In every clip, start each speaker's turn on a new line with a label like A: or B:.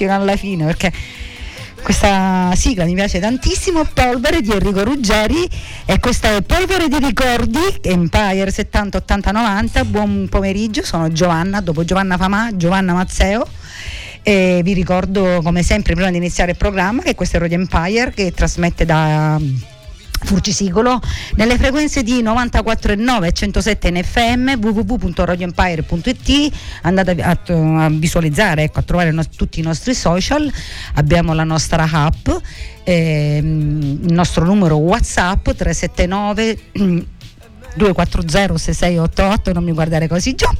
A: fino alla fine perché questa sigla mi piace tantissimo, Polvere di Enrico Ruggeri e questa è Polvere di Ricordi, Empire 70 80 90, buon pomeriggio, sono Giovanna, dopo Giovanna Famà, Giovanna Mazzeo e vi ricordo come sempre prima di iniziare il programma che questo è Radio Empire che trasmette da Furcisicolo nelle frequenze di 94,9 e 107 in FM www.radioempire.it andate a, a visualizzare ecco, a trovare no, tutti i nostri social. Abbiamo la nostra app ehm, il nostro numero whatsapp 379 240 6688 non mi guardare così già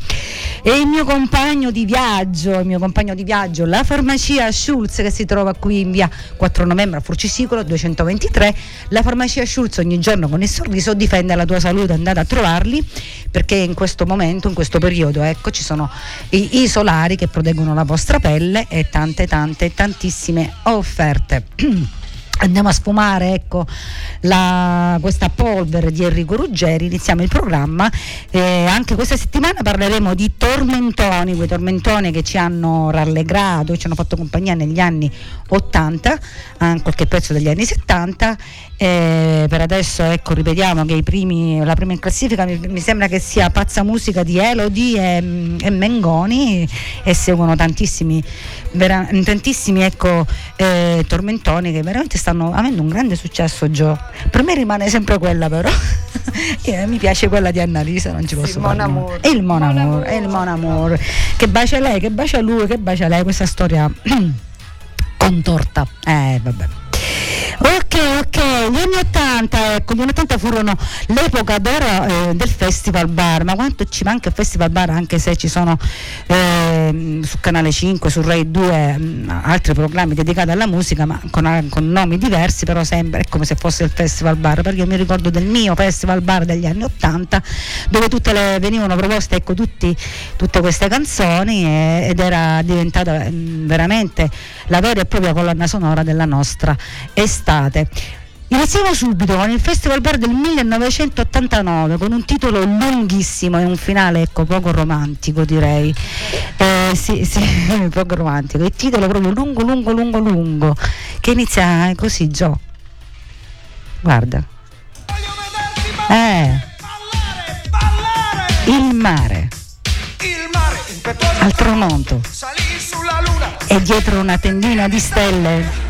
A: e il mio compagno di viaggio il mio compagno di viaggio la farmacia Schulz che si trova qui in via 4 novembre a Furcisicolo 223 la farmacia Schulz ogni giorno con il sorriso difende la tua salute andate a trovarli perché in questo momento in questo periodo ecco ci sono i, i solari che proteggono la vostra pelle e tante tante tantissime offerte Andiamo a sfumare ecco, la, questa polvere di Enrico Ruggeri, iniziamo il programma. Eh, anche questa settimana parleremo di tormentoni, quei tormentoni che ci hanno rallegrato, ci hanno fatto compagnia negli anni 80, anche qualche pezzo degli anni 70. Eh, per adesso ecco, ripetiamo che primi, la prima in classifica mi, mi, sembra che sia Pazza Musica di Elodie e, e Mengoni e seguono tantissimi, vera, tantissimi ecco, eh, tormentoni che veramente stanno avendo un grande successo Gio. Per me rimane sempre quella però. mi piace quella di Annalisa, non ci posso il
B: fare.
A: E il Mon Amour, e il Mon Amour. Che bacia lei, che bacia lui, che bacia lei, questa storia contorta. Eh, vabbè. Ok, ok, gli anni 80, ecco, gli anni 80 furono l'epoca d'oro eh, del Festival Bar, ma quanto ci manca il Festival Bar anche se ci sono eh, su Canale 5, su Rai 2 mh, mm, altri programmi dedicati alla musica, ma con, con, nomi diversi, però sempre è come se fosse il Festival Bar, perché io mi ricordo del mio Festival Bar degli anni 80 dove tutte le, venivano proposte ecco, tutti, tutte queste canzoni e, ed era diventata mh, mm, veramente la vera e propria colonna sonora della nostra estate estate. Iniziamo subito con il Festival Bar del 1989 con un titolo lunghissimo e un finale ecco, poco romantico direi. Eh, sì, sì, poco romantico. Il titolo proprio lungo, lungo, lungo, lungo che inizia così, Gio. Guarda. Eh. Il mare. Al tramonto. E dietro una tendina di stelle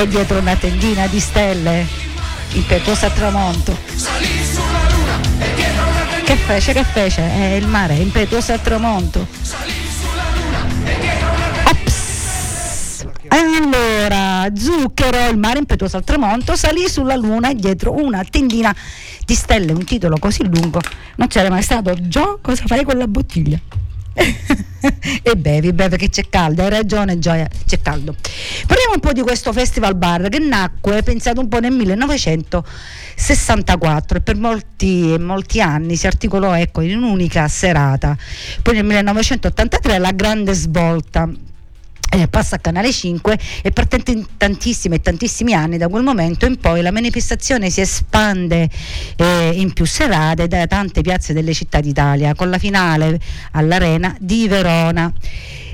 A: E dietro una tendina di stelle, impetuosa a tramonto. Che fece, che fece? È il mare, impetuosa a tramonto. Allora, zucchero, il mare impetuoso al tramonto, salì sulla luna e dietro una tendina di stelle, un titolo così lungo, non c'era mai stato. Gio, cosa fai con la bottiglia? e bevi, bevi che c'è caldo, hai ragione Gioia, c'è caldo. Parliamo un po' di questo festival bar che nacque, pensato un po' nel 1964 e per molti, molti anni si articolò ecco, in un'unica serata. Poi nel 1983 la grande svolta eh, passa a Canale 5 e per tantissimi e tantissimi anni da quel momento in poi la manifestazione si espande eh, in più serate da tante piazze delle città d'Italia con la finale all'Arena di Verona.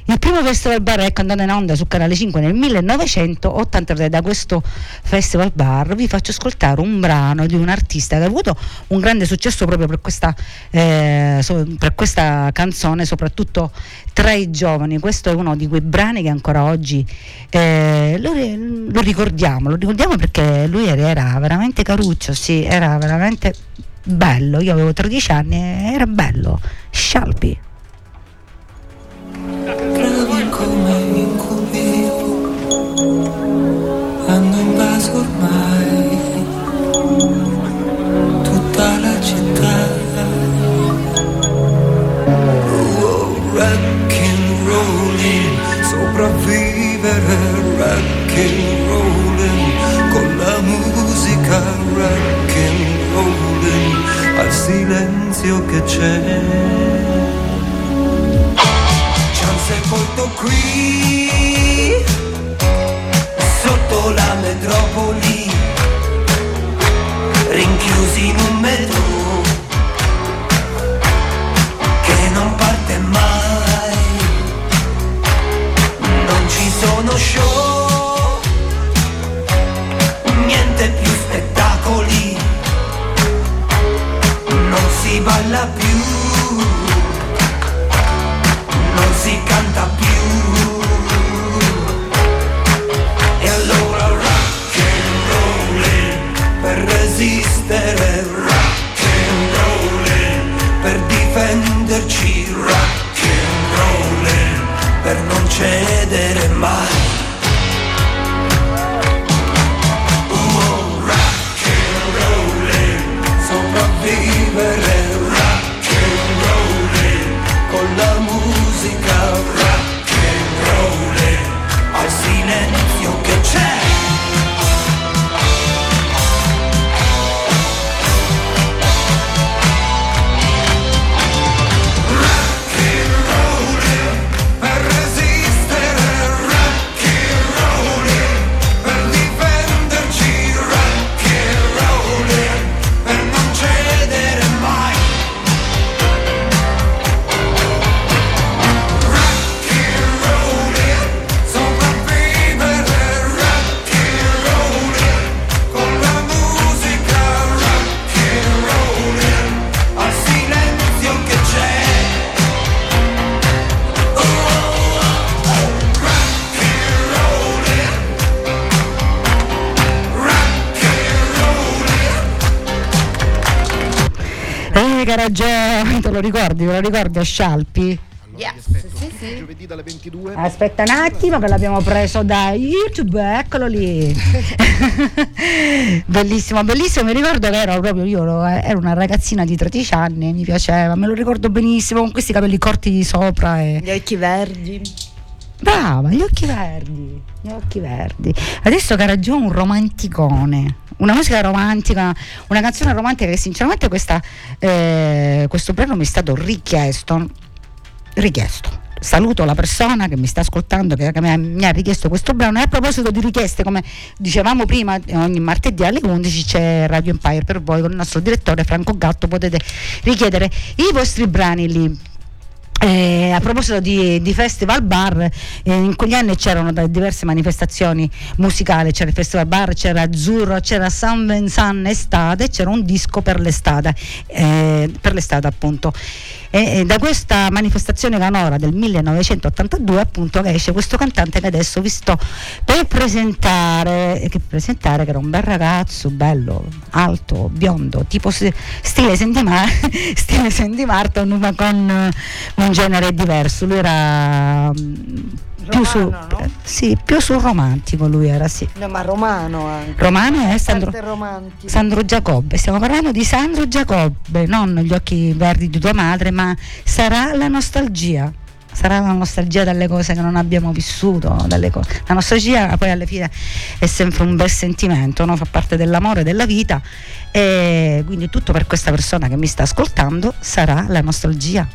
A: Il primo festival bar è andato in onda su Canale 5 nel 1983 da questo festival bar vi faccio ascoltare un brano di un artista che ha avuto un grande successo proprio per questa, eh, per questa canzone, soprattutto tra i giovani. Questo è uno di quei brani che ancora oggi eh, lo, lo, ricordiamo, lo ricordiamo perché lui era, era veramente caruccio, sì, era veramente bello. Io avevo 13 anni e era bello. Scialpi.
C: Silenzio che c'è. Sepolto qui, sotto la metropoli, rinchiusi in un metro che non parte mai, non ci sono show, si balla più non si canta più. E allora rock and rollin' per resistere, rock and rollin' per difenderci, rock and rollin' per non cedere mai.
A: Ricordi? Te lo ricordi a Scialpi?
D: Allora, vi aspetto giovedì dalle 22.
A: Aspetta un attimo che l'abbiamo preso da YouTube, eccolo lì. bellissimo, bellissimo. Mi ricordo che ero proprio io, ero, ero una ragazzina di 13 anni, mi piaceva, me lo ricordo benissimo con questi capelli corti di sopra e
E: Gli occhi verdi.
A: Brava, gli occhi verdi, gli occhi verdi. Adesso Caraggio è un romanticone. Una musica romantica, una canzone romantica che sinceramente questa, eh, questo brano mi è stato richiesto. Richiesto. Saluto la persona che mi sta ascoltando, che, che mi, ha, mi ha richiesto questo brano. E a proposito di richieste, come dicevamo prima, ogni martedì alle 11 c'è Radio Empire per voi con il nostro direttore Franco Gatto. Potete richiedere i vostri brani lì. Eh, a proposito di, di festival bar, eh, in quegli anni c'erano diverse manifestazioni musicali, c'era il festival bar, c'era Azzurro, c'era San Vincent estate, c'era un disco per l'estate, eh, per l'estate appunto.
F: E, e da questa manifestazione canora del 1982 appunto esce questo cantante che adesso vi sto per presentare, che presentare che era un bel ragazzo, bello, alto, biondo, tipo stile Sandy, Mar- stile Sandy Martin ma con un genere diverso. Lui era più, su,
D: no?
F: sì, più sul romantico lui era, sì.
D: No, ma romano anche.
F: Romano è Sandro. Sandro Giacobbe, stiamo parlando di Sandro Giacobbe, non gli occhi verdi di tua madre, ma sarà la nostalgia. Sarà la nostalgia dalle cose che non abbiamo vissuto, la nostalgia poi alla fine è sempre un bel sentimento, no? fa parte dell'amore, della vita e quindi tutto per questa persona che mi sta ascoltando sarà la nostalgia.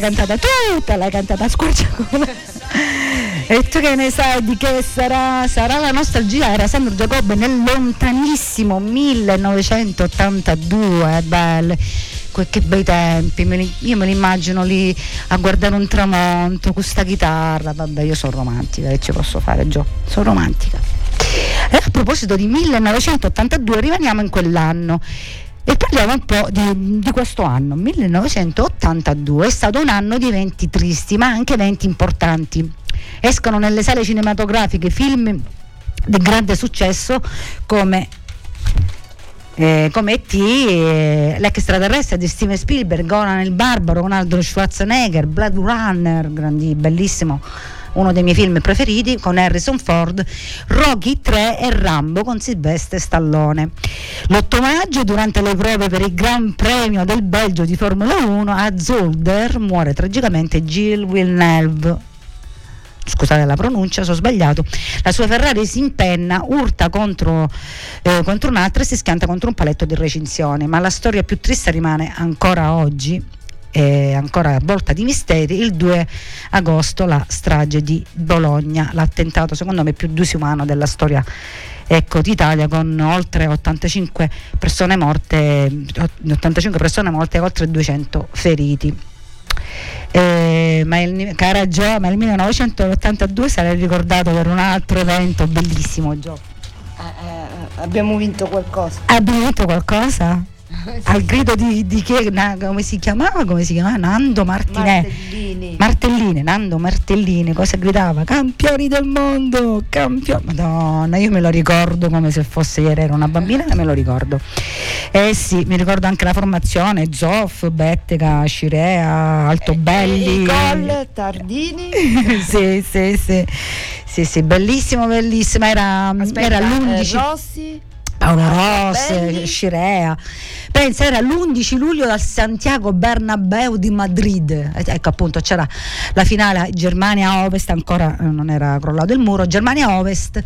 F: L'hai cantata tutta, l'hai cantata a squarciagola. E tu che ne sai di che sarà? Sarà la nostalgia, era Sandro Giacobbe nel lontanissimo 1982, eh, belle. Que- che bei tempi, me li- io me li immagino lì a guardare un tramonto con questa chitarra, vabbè io sono romantica, che ci posso fare Gio? Sono romantica. E a proposito di 1982, rimaniamo in quell'anno e parliamo un po' di, di questo anno. 1982 è stato un anno di eventi tristi, ma anche eventi importanti. Escono nelle sale cinematografiche film di grande successo come eh, come E.T., eh, l'extraterrestre di Steven Spielberg, Conan il Barbaro, Arnold Schwarzenegger, Blood Runner, grandi, bellissimo,
A: uno dei miei film preferiti con Harrison Ford, Rocky 3 e Rambo con Silvestre Stallone. L'8 maggio, durante le prove per il Gran Premio del Belgio di Formula 1, a Zolder muore tragicamente Gilles Villeneuve. Scusate la pronuncia, sono sbagliato, la sua Ferrari si impenna, urta contro, eh, contro un'altra e si schianta contro un paletto di recinzione, ma la storia più triste rimane ancora oggi, eh, ancora avvolta di misteri, il 2 agosto la strage di Bologna, l'attentato secondo me più disumano della storia ecco, d'Italia con oltre 85 persone morte, 85 persone morte e oltre 200 feriti. Eh, ma, il, cara Gio, ma il 1982 sarà ricordato per un altro evento bellissimo Gio.
G: Eh, eh, abbiamo vinto qualcosa.
A: Abbiamo vinto qualcosa? Al grido di, di che, na- come si chiamava? Come si chiamava? Nando Martinè.
G: Martellini.
A: Martellini, Nando Martellini, cosa gridava? Campioni del mondo, campioni. Madonna, io me lo ricordo come se fosse ieri, ero una bambina e me lo ricordo. Eh sì, mi ricordo anche la formazione, Zoff, Bettega, Scirea, Altobelli.
G: I gol, Tardini.
A: sì, sì, sì, sì, sì, bellissimo, bellissimo. Era,
G: Aspetta,
A: era
G: eh,
A: l'11.
G: Rossi.
A: Paolo
G: Altobelli.
A: Ross, Scirea. Pensa, era l'11 luglio dal Santiago Bernabeu di Madrid. Eh, Ecco appunto, c'era la finale Germania-Ovest, ancora eh, non era crollato il muro, Germania-Ovest,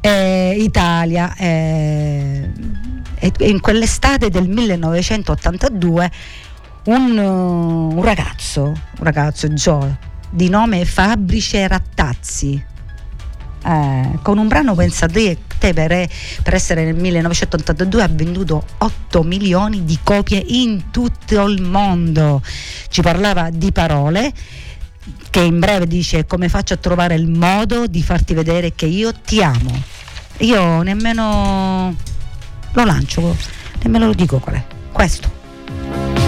A: eh, Italia. eh, e in quell'estate del 1982 un, uh, un ragazzo, un ragazzo, Joe, di nome Fabrice Rattazzi, eh, con un brano pensate te per, per essere nel 1982 ha venduto 8 milioni di copie in tutto il mondo. Ci parlava di parole che in breve dice come faccio a trovare il modo di farti vedere che io ti amo? Io nemmeno lo lancio nemmeno lo dico qual è. Questo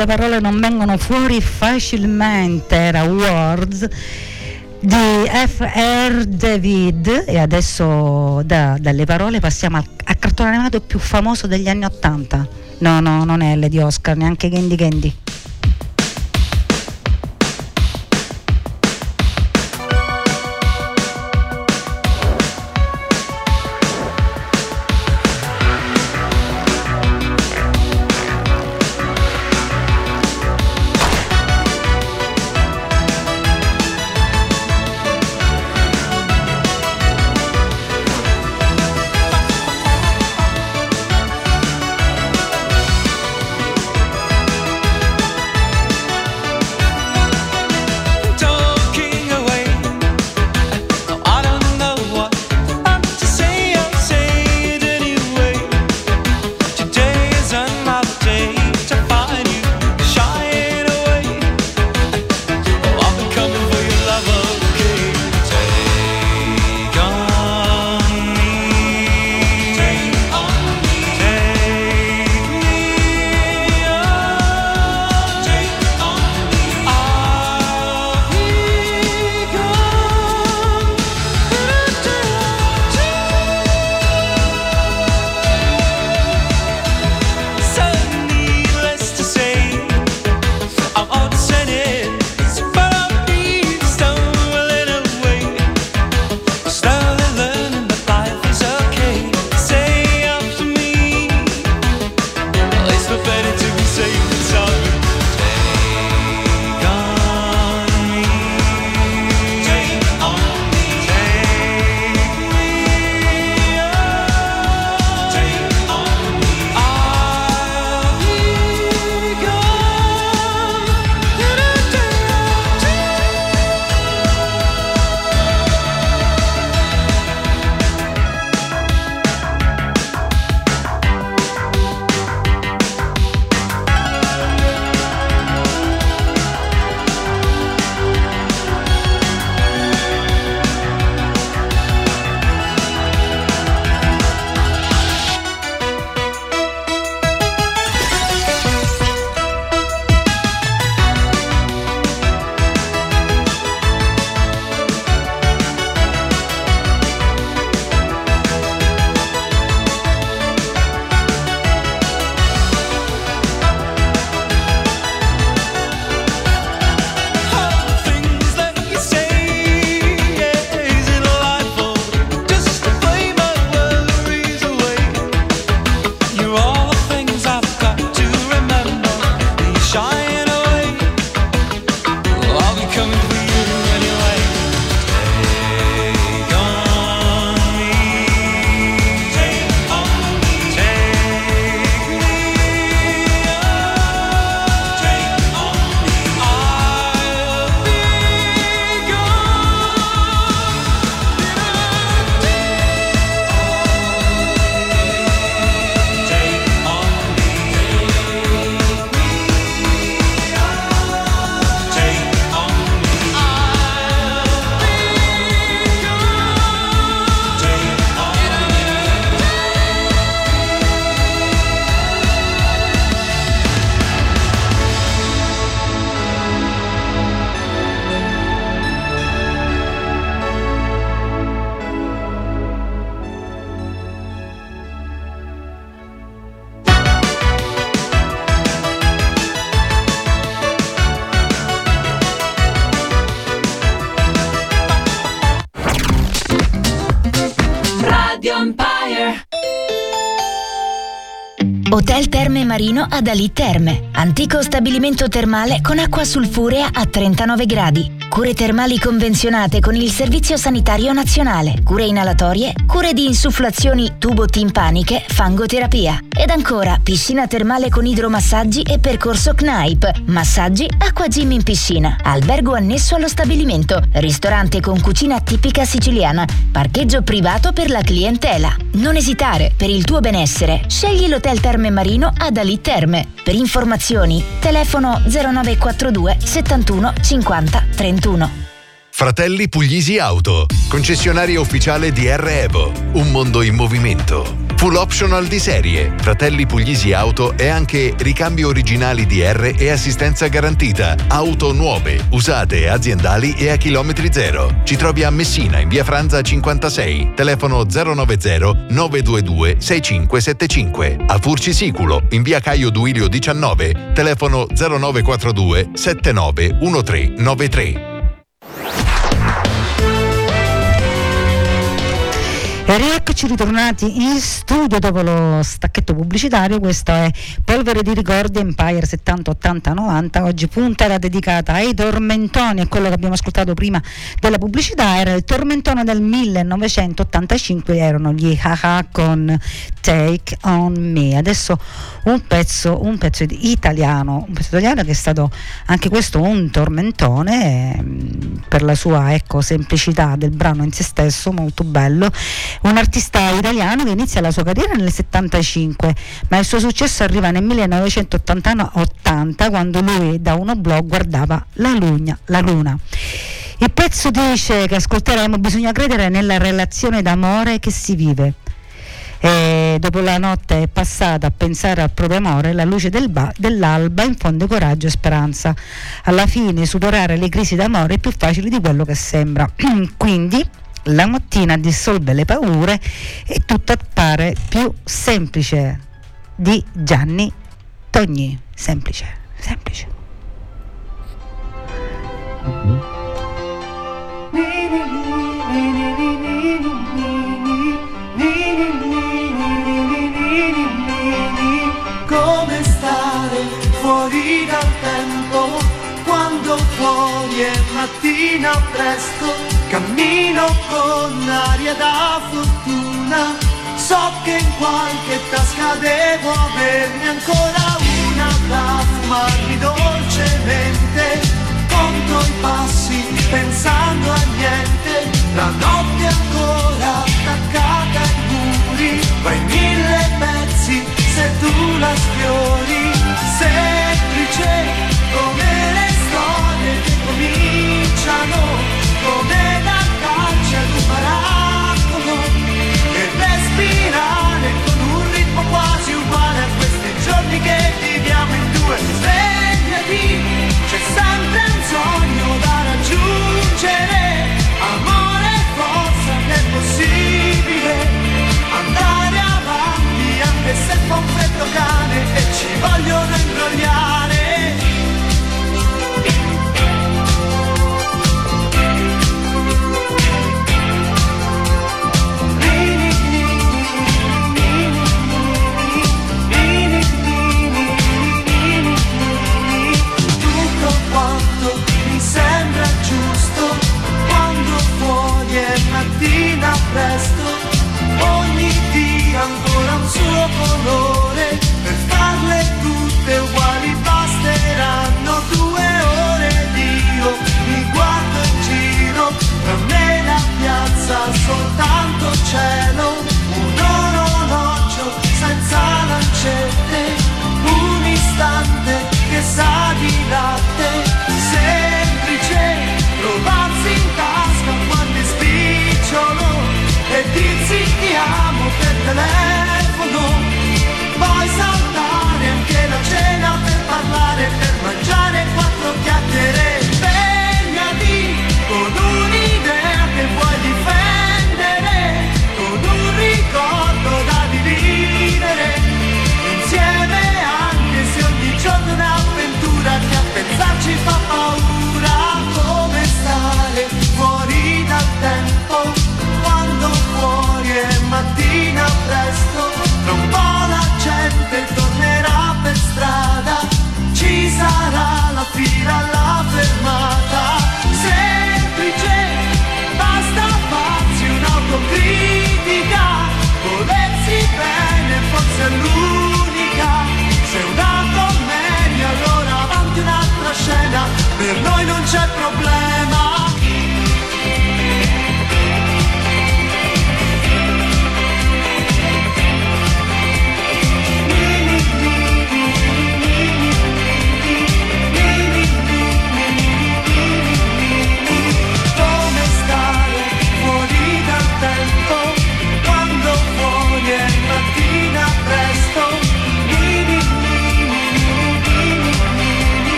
H: le parole non vengono fuori facilmente, era Words di F.R. David e adesso da- dalle parole passiamo al, al cartone animato più famoso degli anni Ottanta. No, no, non è L di Oscar, neanche Candy Candy.
I: Marino ad Ali Terme. Antico stabilimento termale con acqua sulfurea a 39 gradi. Cure termali convenzionate con il Servizio Sanitario Nazionale. Cure inalatorie, cure di insufflazioni tubo-timpaniche, fangoterapia. Ed ancora piscina termale con idromassaggi e percorso CNAIP. Massaggi, acqua gym in piscina. Albergo annesso allo stabilimento. Ristorante con cucina tipica siciliana. Parcheggio privato per la clientela. Non esitare, per il tuo benessere. Scegli l'Hotel Terme Marino ad Ali Terme. Per informazioni, telefono 0942 71 50 31.
J: Fratelli Puglisi Auto, concessionario ufficiale di R Evo, un mondo in movimento. Full optional di serie, Fratelli Puglisi Auto e anche ricambi originali di R e assistenza garantita. Auto nuove, usate, aziendali e a chilometri zero. Ci trovi a Messina in via Franza 56, telefono 090 922 6575. A Furci Siculo in via Caio Duilio 19, telefono 0942 791393.
A: E rieccoci ritornati in studio dopo lo stacchetto pubblicitario, questo è Polvere di ricordi Empire 70 80 90, oggi puntata dedicata ai tormentoni e quello che abbiamo ascoltato prima della pubblicità. Era il tormentone del 1985, erano gli haha con Take On Me, adesso un pezzo, un pezzo italiano, un pezzo italiano che è stato anche questo un tormentone ehm, per la sua ecco, semplicità del brano in se stesso, molto bello un artista italiano che inizia la sua carriera nel 75, ma il suo successo arriva nel 1980 quando lui da uno blog guardava la luna. La luna. Il pezzo dice che ascolteremo bisogna credere nella relazione d'amore che si vive. E dopo la notte passata a pensare al proprio amore, la luce del ba- dell'alba infonde coraggio e speranza. Alla fine superare le crisi d'amore è più facile di quello che sembra. Quindi la mattina dissolve le paure e tutto appare più semplice di Gianni Togni. Semplice, semplice.
K: Come stare fuori dal tempo quando fuori è mattina presto, cammino con aria da fortuna, so che in qualche tasca devo averne ancora una da fumarmi dolcemente, conto i passi pensando a niente, la notte ancora attaccata ai muri, va in mille pezzi se tu la sfiori,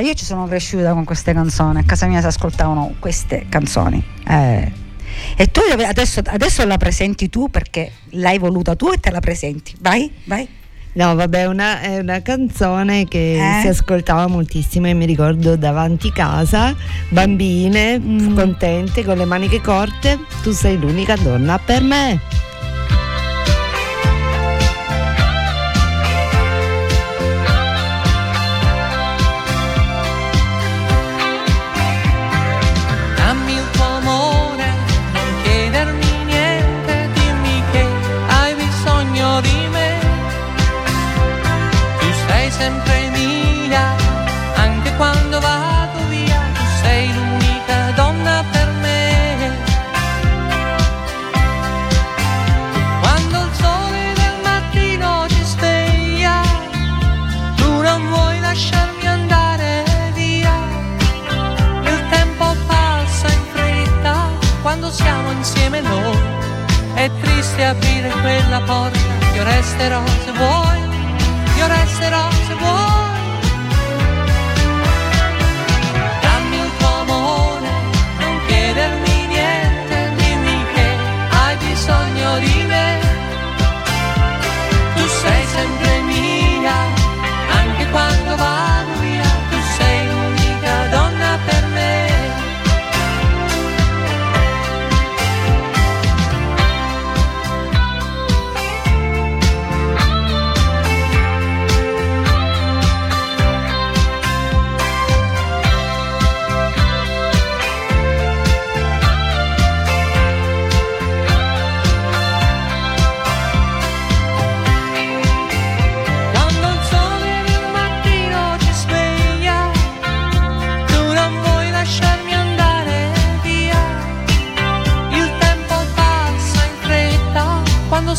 A: Bella, io ci sono cresciuta con queste canzoni, a casa mia si ascoltavano queste canzoni. Eh, E tu adesso, adesso la presenti tu perché l'hai voluta tu e te la presenti. Vai, vai.
G: No, vabbè, una, è una canzone che
A: Eh?
G: si ascoltava moltissimo e mi ricordo davanti casa, bambine,
A: Mm.
G: contente, con le maniche corte, tu sei l'unica donna per me.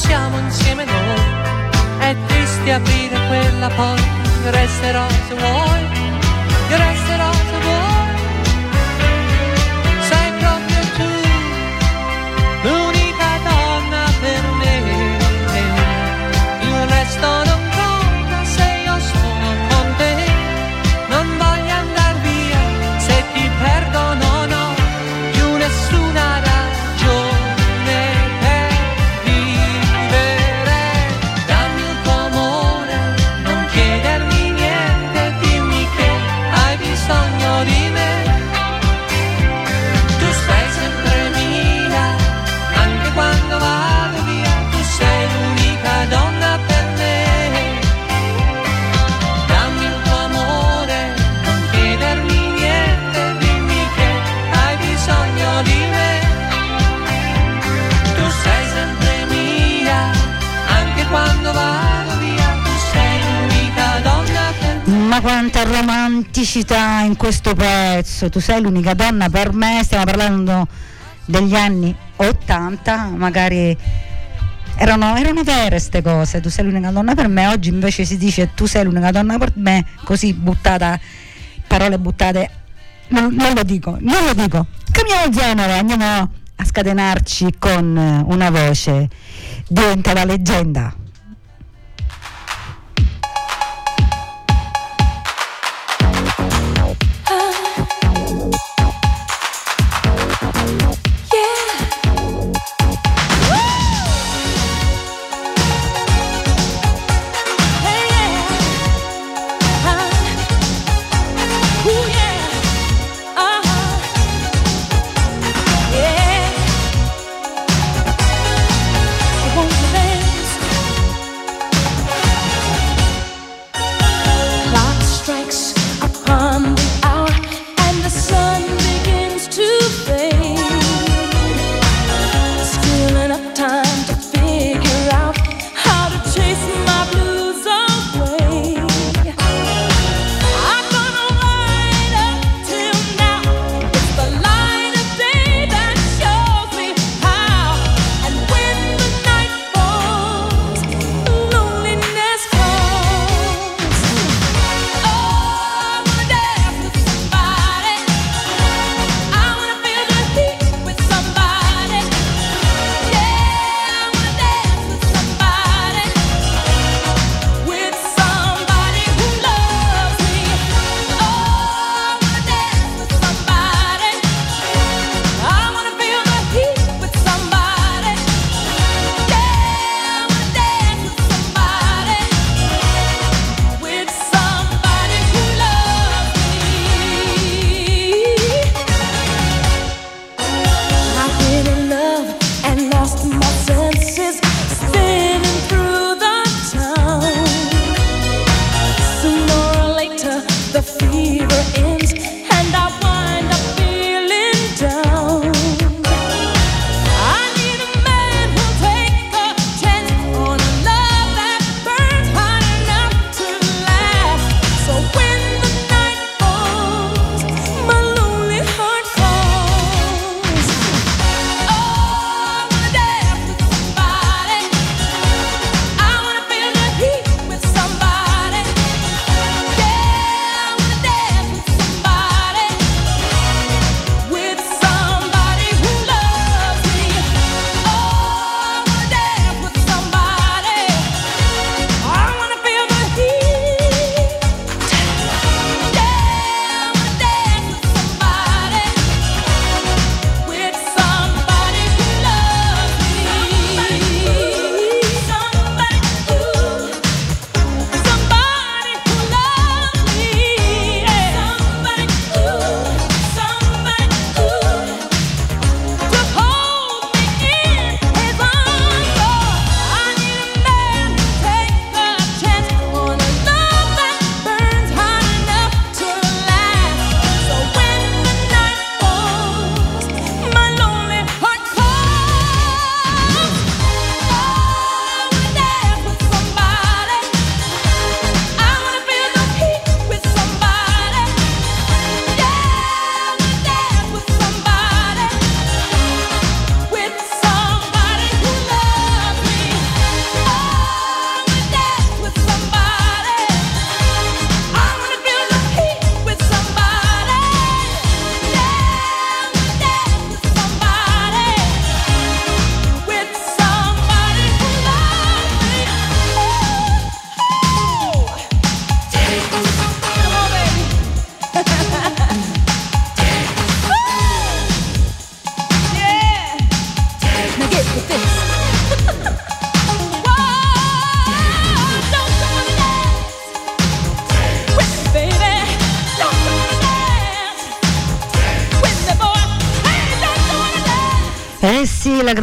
K: Siamo insieme noi. È triste aprire quella porta, resterò se vuoi, resterò se vuoi.
A: Quanta romanticità in questo pezzo. Tu sei l'unica donna per me. Stiamo parlando degli anni 80, magari erano, erano vere queste cose. Tu sei l'unica donna per me. Oggi invece si dice tu sei l'unica donna per me, così buttata, parole buttate. Non, non lo dico, non lo dico. Cambiamo genere, andiamo a scatenarci con una voce. Diventa la leggenda.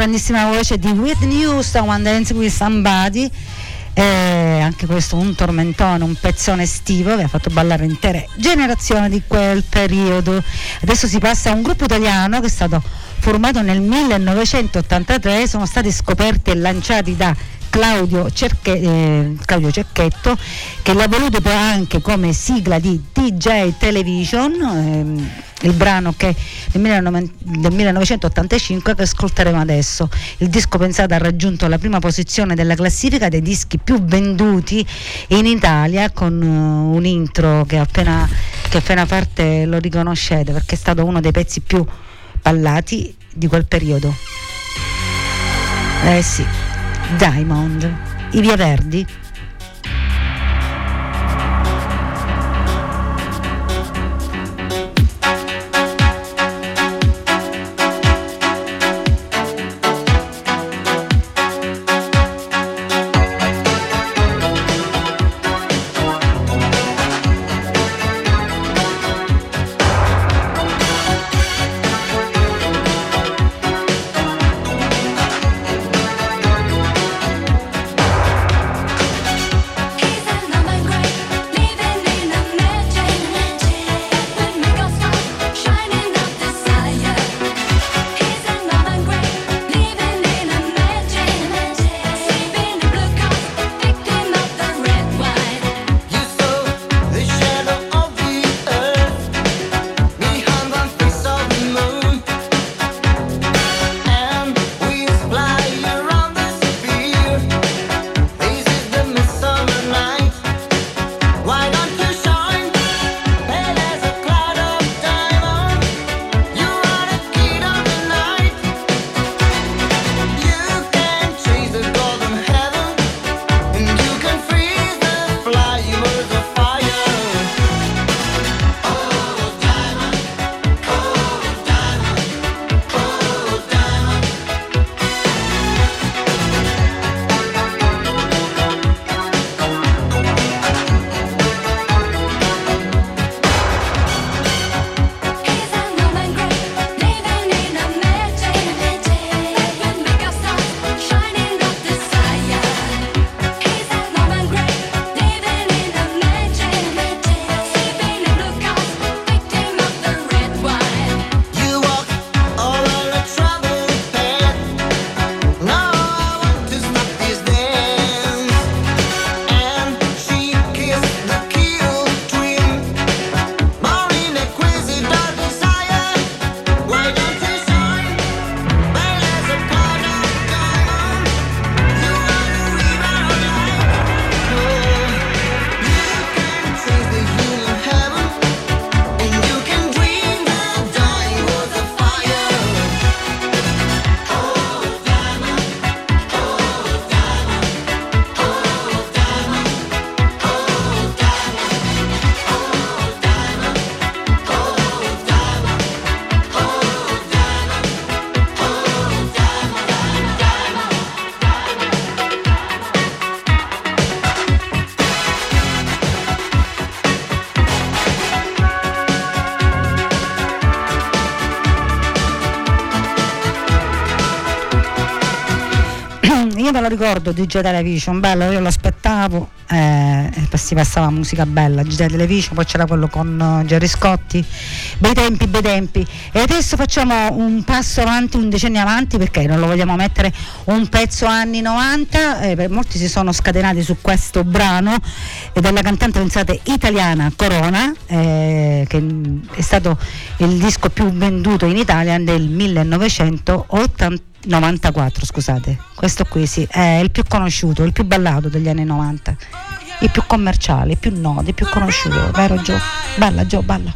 A: Grandissima voce di Whitney Houston, One Dance with Somebody. Eh, anche questo un tormentone, un pezzone estivo che ha fatto ballare intere generazioni di quel periodo. Adesso si passa a un gruppo italiano che è stato formato nel 1983, sono stati scoperti e lanciati da Claudio, Cerche- eh, Claudio Cecchetto che l'ha voluto poi anche come sigla di DJ Television, ehm, il brano che nel 19 del 1985 che ascolteremo adesso. Il disco pensato ha raggiunto la prima posizione della classifica dei dischi più venduti in Italia con eh, un intro che appena, che appena parte lo riconoscete perché è stato uno dei pezzi più ballati di quel periodo. Eh sì, Diamond, i Via Verdi. Lo ricordo DJ Television, bello, io lo aspettavo, eh, si passava musica bella, DJ Television, poi c'era quello con eh, Gerry Scotti, bei tempi, bei tempi. E adesso facciamo un passo avanti, un decennio avanti, perché non lo vogliamo mettere un pezzo anni 90, eh, molti si sono scatenati su questo brano eh, della cantante pensate italiana Corona, eh, che mm, è stato il disco più venduto in Italia nel 1980. 94 scusate. Questo qui sì è il più conosciuto il più ballato degli anni 90 il più commerciale il più noto il più conosciuto vero Gio? balla Gio balla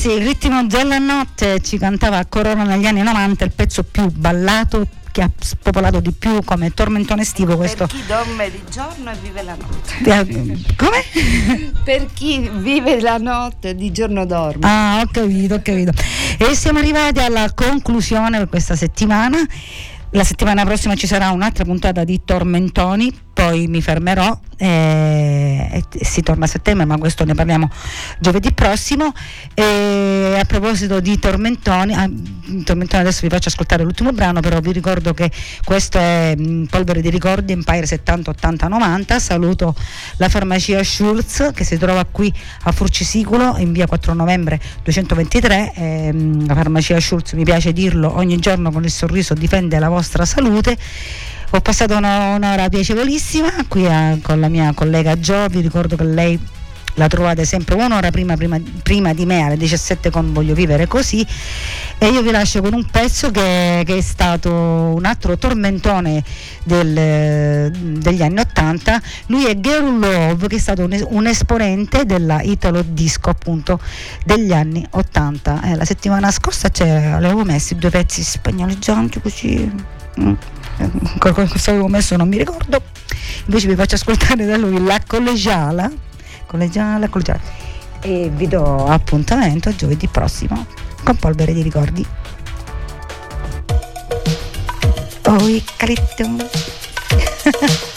A: sì, il ritmo della notte ci cantava a Corona negli anni 90, il pezzo più ballato che ha spopolato di più come tormentone estivo questo.
G: Per chi dorme di giorno e vive la notte.
A: Eh, Come?
G: Per chi vive la notte di giorno dorme.
A: Ah, ho capito, ho capito. E siamo arrivati alla conclusione per questa settimana. La settimana prossima ci sarà un'altra puntata di Tormentoni, poi mi fermerò eh, e si torna a settembre, ma questo ne parliamo giovedì prossimo. E a proposito di Tormentoni, ah, Tormentoni adesso vi faccio ascoltare l'ultimo brano, però vi ricordo che questo è mm, Polvere di ricordi Empire 70 80 90. Saluto la farmacia Schulz che si trova qui a Furcisiculo in via 4 novembre 223. Ehm, la farmacia Schulz, mi piace dirlo, ogni giorno con il sorriso difende la vostra salute. Ho passato un'ora piacevolissima qui a- con la mia collega Gio, vi ricordo che lei la trovate sempre un'ora prima, prima, prima di me alle 17 con Voglio vivere così. E io vi lascio con un pezzo che, che è stato un altro tormentone del- degli anni 80 lui è Girl Love che è stato un, un esponente della Italo Disco appunto degli anni 80 Eh, la settimana scorsa avevo messi due pezzi spagnoleggianti così mm, eh, cosa avevo messo non mi ricordo. Invece vi faccio ascoltare da lui la collegiala collegiala, collegiala e vi do appuntamento giovedì prossimo con polvere di ricordi. Oi caritto
B: Hoy